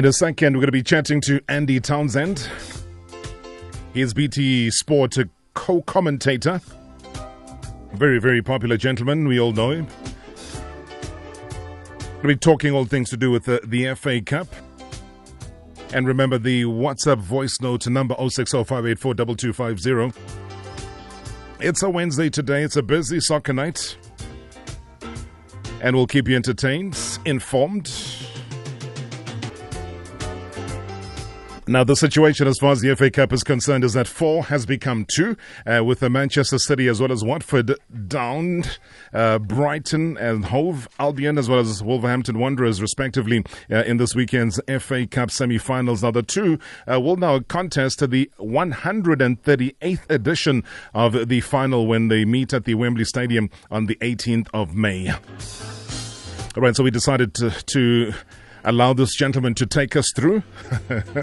In a second, we're going to be chatting to Andy Townsend. He's BT Sport co commentator. Very, very popular gentleman. We all know him. We'll be talking all things to do with the, the FA Cup. And remember the WhatsApp voice note number 0605842250. It's a Wednesday today. It's a busy soccer night. And we'll keep you entertained, informed, Now, the situation as far as the FA Cup is concerned is that four has become two, uh, with Manchester City as well as Watford down, uh, Brighton and Hove Albion as well as Wolverhampton Wanderers, respectively, uh, in this weekend's FA Cup semi finals. Now, the two uh, will now contest the 138th edition of the final when they meet at the Wembley Stadium on the 18th of May. All right, so we decided to, to allow this gentleman to take us through.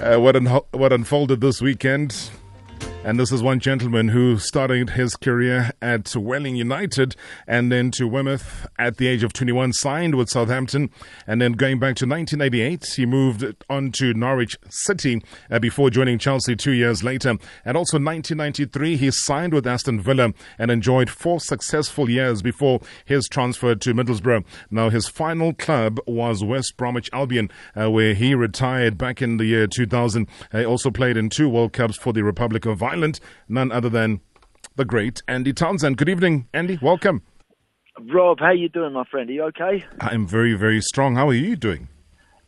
Uh, what, un- what unfolded this weekend and this is one gentleman who started his career at Welling United and then to Weymouth at the age of 21, signed with Southampton. And then going back to 1988, he moved on to Norwich City uh, before joining Chelsea two years later. And also 1993, he signed with Aston Villa and enjoyed four successful years before his transfer to Middlesbrough. Now, his final club was West Bromwich Albion, uh, where he retired back in the year 2000. He also played in two World Cups for the Republic of Ireland, none other than the great Andy Townsend. Good evening, Andy. Welcome. Rob, how you doing, my friend? Are you okay? I'm very, very strong. How are you doing?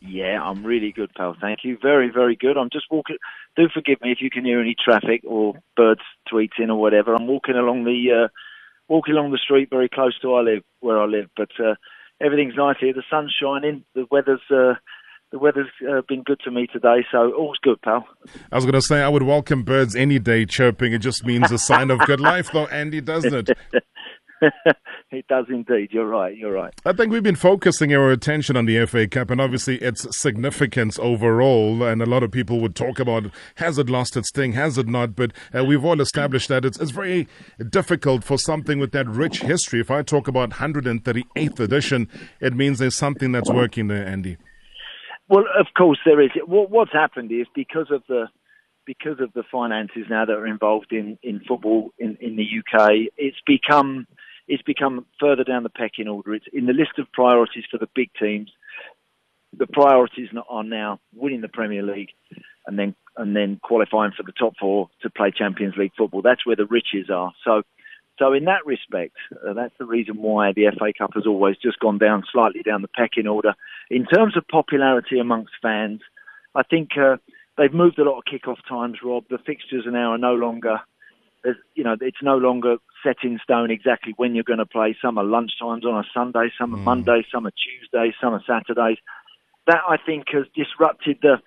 Yeah, I'm really good, pal. Thank you. Very, very good. I'm just walking. Do forgive me if you can hear any traffic or birds tweeting or whatever. I'm walking along the uh, walking along the street very close to I live where I live, but uh, everything's nice here. The sun's shining. The weather's uh, the weather's uh, been good to me today, so all's good, pal. I was going to say I would welcome birds any day chirping. It just means a sign of good life, though, Andy, doesn't it? it does indeed. You're right. You're right. I think we've been focusing our attention on the FA Cup and obviously its significance overall. And a lot of people would talk about has it lost its sting, has it not? But uh, we've all established that it's, it's very difficult for something with that rich history. If I talk about 138th edition, it means there's something that's working there, Andy. Well, of course there is. What, what's happened is because of the because of the finances now that are involved in, in football in, in the UK, it's become it's become further down the pecking order. It's in the list of priorities for the big teams. The priorities are now winning the Premier League and then and then qualifying for the top four to play Champions League football. That's where the riches are. So so in that respect, uh, that's the reason why the FA Cup has always just gone down slightly down the pecking order. In terms of popularity amongst fans, I think uh, they've moved a lot of kick-off times. Rob, the fixtures are now are no longer, you know, it's no longer set in stone exactly when you're going to play. Some are lunchtimes on a Sunday, some are mm. Monday, some are Tuesdays, some are Saturdays. That I think has disrupted the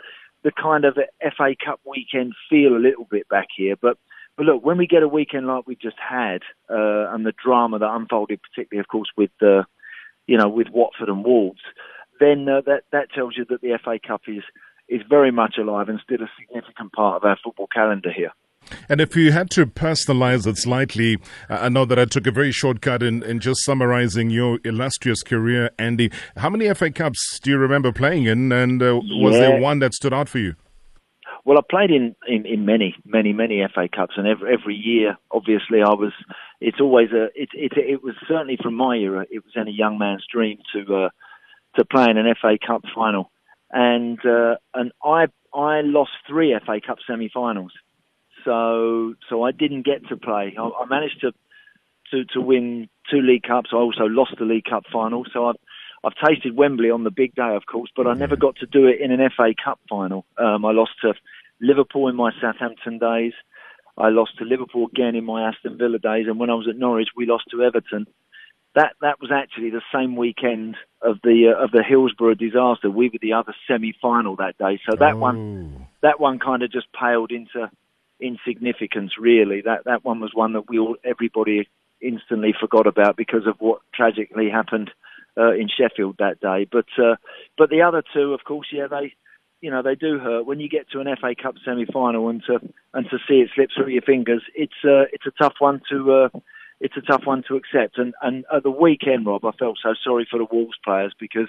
the kind of FA Cup weekend feel a little bit back here, but but look, when we get a weekend like we just had, uh, and the drama that unfolded, particularly, of course, with uh, you know with Watford and Wolves, then uh, that that tells you that the FA Cup is is very much alive and still a significant part of our football calendar here. And if you had to personalize it slightly, uh, I know that I took a very shortcut in, in just summarizing your illustrious career, Andy. How many FA Cups do you remember playing in, and uh, was yeah. there one that stood out for you? Well, I played in, in, in many, many, many FA Cups, and every, every year, obviously, I was. It's always a. It, it, it was certainly from my era. It was any young man's dream to uh, to play in an FA Cup final, and uh, and I I lost three FA Cup semi-finals, so so I didn't get to play. I, I managed to to to win two League Cups. I also lost the League Cup final, so I I've tasted Wembley on the big day, of course, but I never got to do it in an FA Cup final. Um, I lost to Liverpool in my Southampton days. I lost to Liverpool again in my Aston Villa days, and when I was at Norwich, we lost to Everton. That that was actually the same weekend of the uh, of the Hillsborough disaster. We were the other semi-final that day, so that oh. one that one kind of just paled into insignificance. Really, that that one was one that we all everybody instantly forgot about because of what tragically happened uh, in Sheffield that day. But uh, but the other two, of course, yeah, they you know they do hurt when you get to an FA Cup semi final and to and to see it slip through your fingers. It's uh, it's a tough one to. Uh, it's a tough one to accept, and and at the weekend, Rob, I felt so sorry for the Wolves players because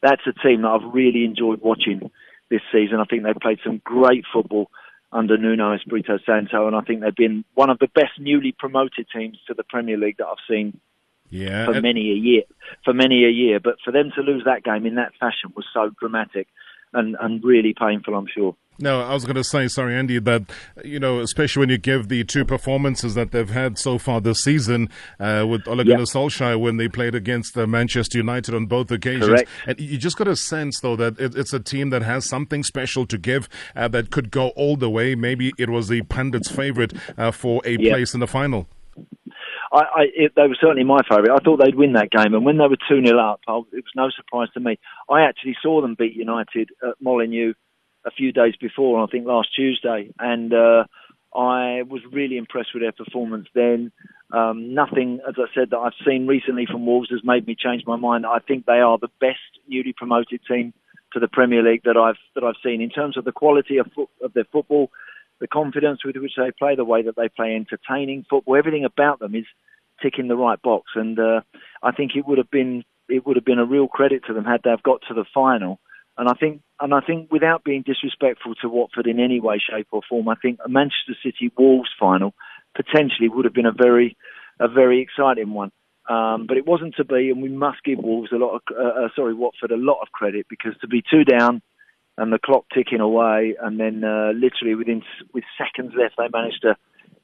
that's a team that I've really enjoyed watching this season. I think they've played some great football under Nuno Espirito Santo, and I think they've been one of the best newly promoted teams to the Premier League that I've seen yeah, for many a year. For many a year, but for them to lose that game in that fashion was so dramatic and, and really painful, I'm sure. No, I was going to say, sorry, Andy, that, you know, especially when you give the two performances that they've had so far this season uh, with Ole Gunnar yep. Solskjaer when they played against uh, Manchester United on both occasions. Correct. And you just got a sense, though, that it, it's a team that has something special to give uh, that could go all the way. Maybe it was the pundit's favorite uh, for a yep. place in the final. I, I it, they were certainly my favourite. I thought they'd win that game, and when they were two 0 up, I, it was no surprise to me. I actually saw them beat United at Molineux a few days before, I think last Tuesday, and uh, I was really impressed with their performance then. Um, nothing, as I said, that I've seen recently from Wolves has made me change my mind. I think they are the best newly promoted team to the Premier League that I've that I've seen in terms of the quality of, fo- of their football, the confidence with which they play, the way that they play entertaining football. Everything about them is ticking the right box, and uh, I think it would have been it would have been a real credit to them had they have got to the final and I think, and I think, without being disrespectful to Watford in any way, shape, or form, I think a Manchester City Wolves final potentially would have been a very, a very exciting one. Um, but it wasn't to be, and we must give Wolves a lot of, uh, uh, sorry, Watford a lot of credit because to be two down and the clock ticking away, and then uh, literally within with seconds left, they managed to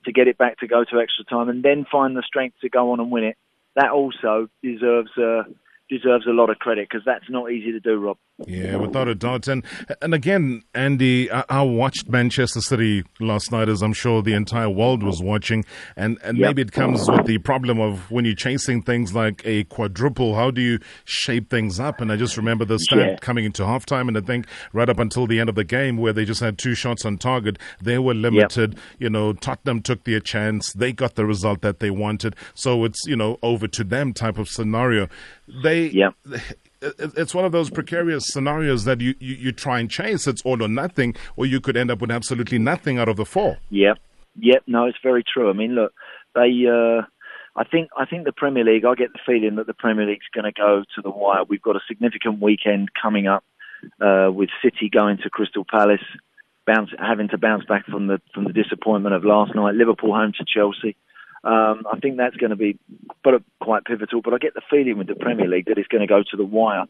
to get it back to go to extra time, and then find the strength to go on and win it. That also deserves. Uh, deserves a lot of credit because that's not easy to do, Rob. Yeah, without a doubt. And and again, Andy, I, I, watched Manchester City last night, as I'm sure the entire world was watching. And and yep. maybe it comes with the problem of when you're chasing things like a quadruple, how do you shape things up? And I just remember the stat yeah. coming into halftime, and I think right up until the end of the game, where they just had two shots on target, they were limited. Yep. You know, Tottenham took their chance, they got the result that they wanted. So it's you know over to them type of scenario. They yeah it's one of those precarious scenarios that you, you, you, try and chase. It's all or nothing, or you could end up with absolutely nothing out of the four. Yep, yep. No, it's very true. I mean, look, they. Uh, I think I think the Premier League. I get the feeling that the Premier League's going to go to the wire. We've got a significant weekend coming up uh, with City going to Crystal Palace, bounce, having to bounce back from the from the disappointment of last night. Liverpool home to Chelsea. Um, I think that's going to be but quite pivotal. But I get the feeling with the Premier League that it's going to go to the wire.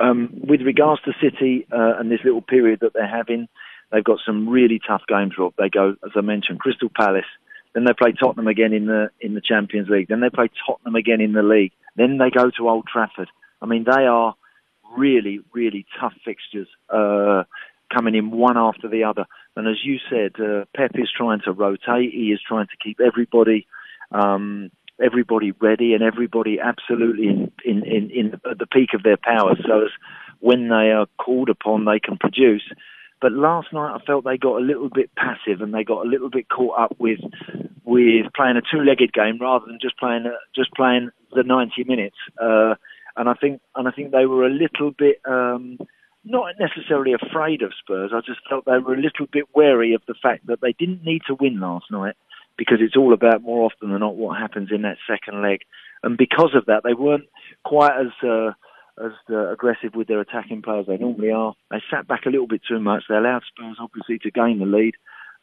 Um, with regards to City uh, and this little period that they're having, they've got some really tough games. Rob, they go as I mentioned, Crystal Palace. Then they play Tottenham again in the in the Champions League. Then they play Tottenham again in the league. Then they go to Old Trafford. I mean, they are really, really tough fixtures uh, coming in one after the other. And as you said, uh, Pep is trying to rotate. He is trying to keep everybody, um, everybody ready and everybody absolutely in, in, in, in at the peak of their power. so as when they are called upon, they can produce. But last night, I felt they got a little bit passive and they got a little bit caught up with with playing a two-legged game rather than just playing just playing the 90 minutes. Uh, and I think and I think they were a little bit. Um, not necessarily afraid of Spurs. I just felt they were a little bit wary of the fact that they didn't need to win last night because it's all about more often than not what happens in that second leg. And because of that, they weren't quite as uh, as uh, aggressive with their attacking players they normally are. They sat back a little bit too much. They allowed Spurs obviously to gain the lead,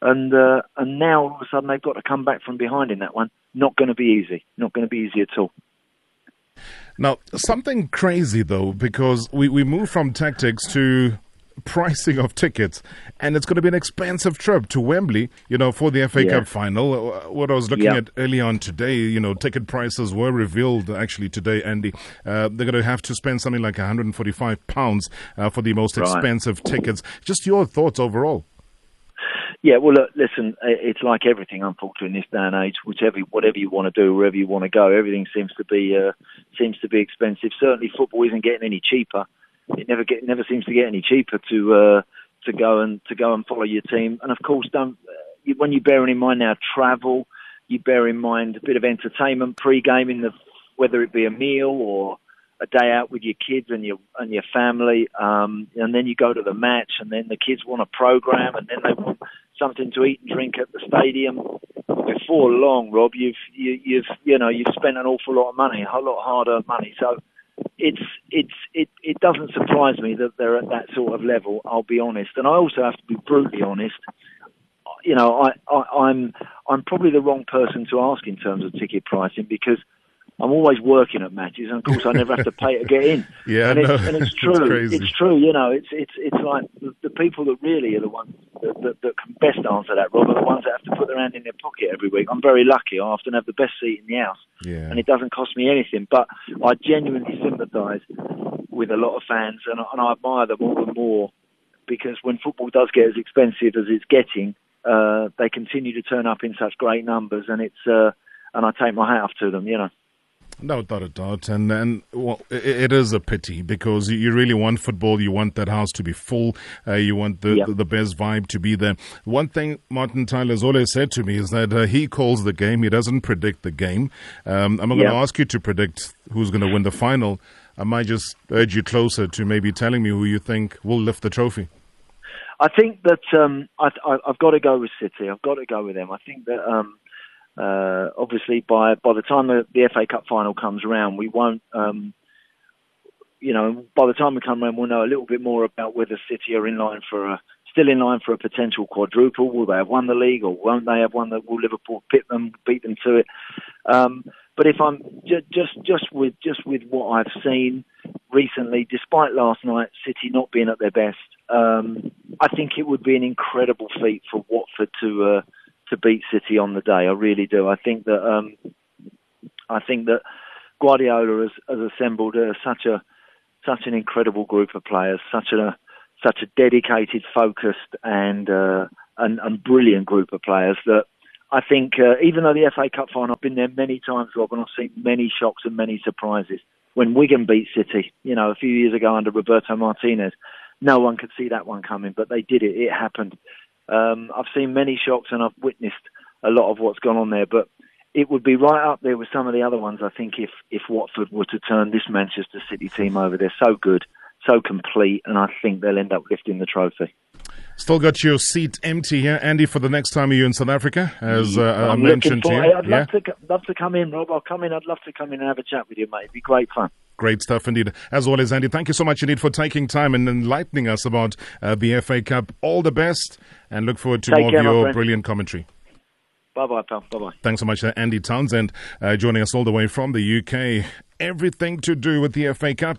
and uh, and now all of a sudden they've got to come back from behind in that one. Not going to be easy. Not going to be easy at all. Now, something crazy though, because we, we move from tactics to pricing of tickets, and it's going to be an expensive trip to Wembley, you know, for the FA yeah. Cup final. Uh, what I was looking at early on today, you know, ticket prices were revealed actually today, Andy. Uh, they're going to have to spend something like 145 pounds uh, for the most right. expensive tickets. Just your thoughts overall. Yeah, well, look, listen, it's like everything, unfortunately, in this day and age. Whichever, whatever you want to do, wherever you want to go, everything seems to be uh, seems to be expensive. Certainly, football isn't getting any cheaper. It never get never seems to get any cheaper to uh, to go and to go and follow your team. And of course, don't when you bearing in mind now travel, you bear in mind a bit of entertainment pre-game in the whether it be a meal or a day out with your kids and your and your family, um, and then you go to the match, and then the kids want a program, and then they want something to eat and drink at the stadium. Before long, Rob, you've you, you've you know you've spent an awful lot of money, a lot hard-earned money. So it's it's it, it doesn't surprise me that they're at that sort of level. I'll be honest, and I also have to be brutally honest. You know, I, I I'm I'm probably the wrong person to ask in terms of ticket pricing because I'm always working at matches, and of course I never have to pay to get in. yeah, and, it's, and it's true. It's, it's, true. You know, it's it's it's like the, the people that really are the ones that, that, that, can best answer that, Rob, are the ones that have to put their hand in their pocket every week. I'm very lucky. I often have the best seat in the house, yeah. and it doesn't cost me anything. But I genuinely sympathise with a lot of fans, and, and I admire them all the more because when football does get as expensive as it's getting, uh, they continue to turn up in such great numbers, and it's uh, and I take my hat off to them. You know. No doubt a doubt, and and well, it, it is a pity because you really want football. You want that house to be full. Uh, you want the, Yep. the best vibe to be there. One thing Martin Tyler has always said to me is that uh, he calls the game. He doesn't predict the game. Um, I'm not going to ask you to predict who's going to win the final. I might just urge you closer to maybe telling me who you think will lift the trophy. I think that um, I, I, I've got to go with City. I've got to go with them. I think that um, uh, obviously by by the time the, the FA Cup final comes around, we won't. Um, you know, by the time we come around, we'll know a little bit more about whether City are in line for a still in line for a potential quadruple. Will they have won the league, or won't they have won the? Will Liverpool pit them, beat them to it? Um, but if I'm ju- just just with just with what I've seen recently, despite last night City not being at their best, um, I think it would be an incredible feat for Watford to uh, to beat City on the day. I really do. I think that um, I think that Guardiola has, has assembled uh, such a such an incredible group of players, such a such a dedicated, focused, and uh, and, and brilliant group of players that I think, uh, even though the FA Cup final, I've been there many times, Rob, and I've seen many shocks and many surprises. When Wigan beat City, you know, a few years ago under Roberto Martinez, no one could see that one coming, but they did it. It happened. Um, I've seen many shocks and I've witnessed a lot of what's gone on there, but it would be right up there with some of the other ones. I think if if Watford were to turn this Manchester City team over, they're so good, so complete, and I think they'll end up lifting the trophy. Still got your seat empty here, Andy, for the next time you're in South Africa, as uh, I mentioned to you. I'd love to love to come in, Rob. I'll come in. I'd love to come in and have a chat with you, mate. It'd be great fun. Great stuff indeed. As always, Andy, thank you so much indeed for taking time and enlightening us about uh, the FA Cup. All the best, and look forward to Take more care, of your brilliant commentary. Bye bye, pal. Bye bye. Thanks so much, uh, Andy Townsend, uh, joining us all the way from the UK. Everything to do with the FA Cup.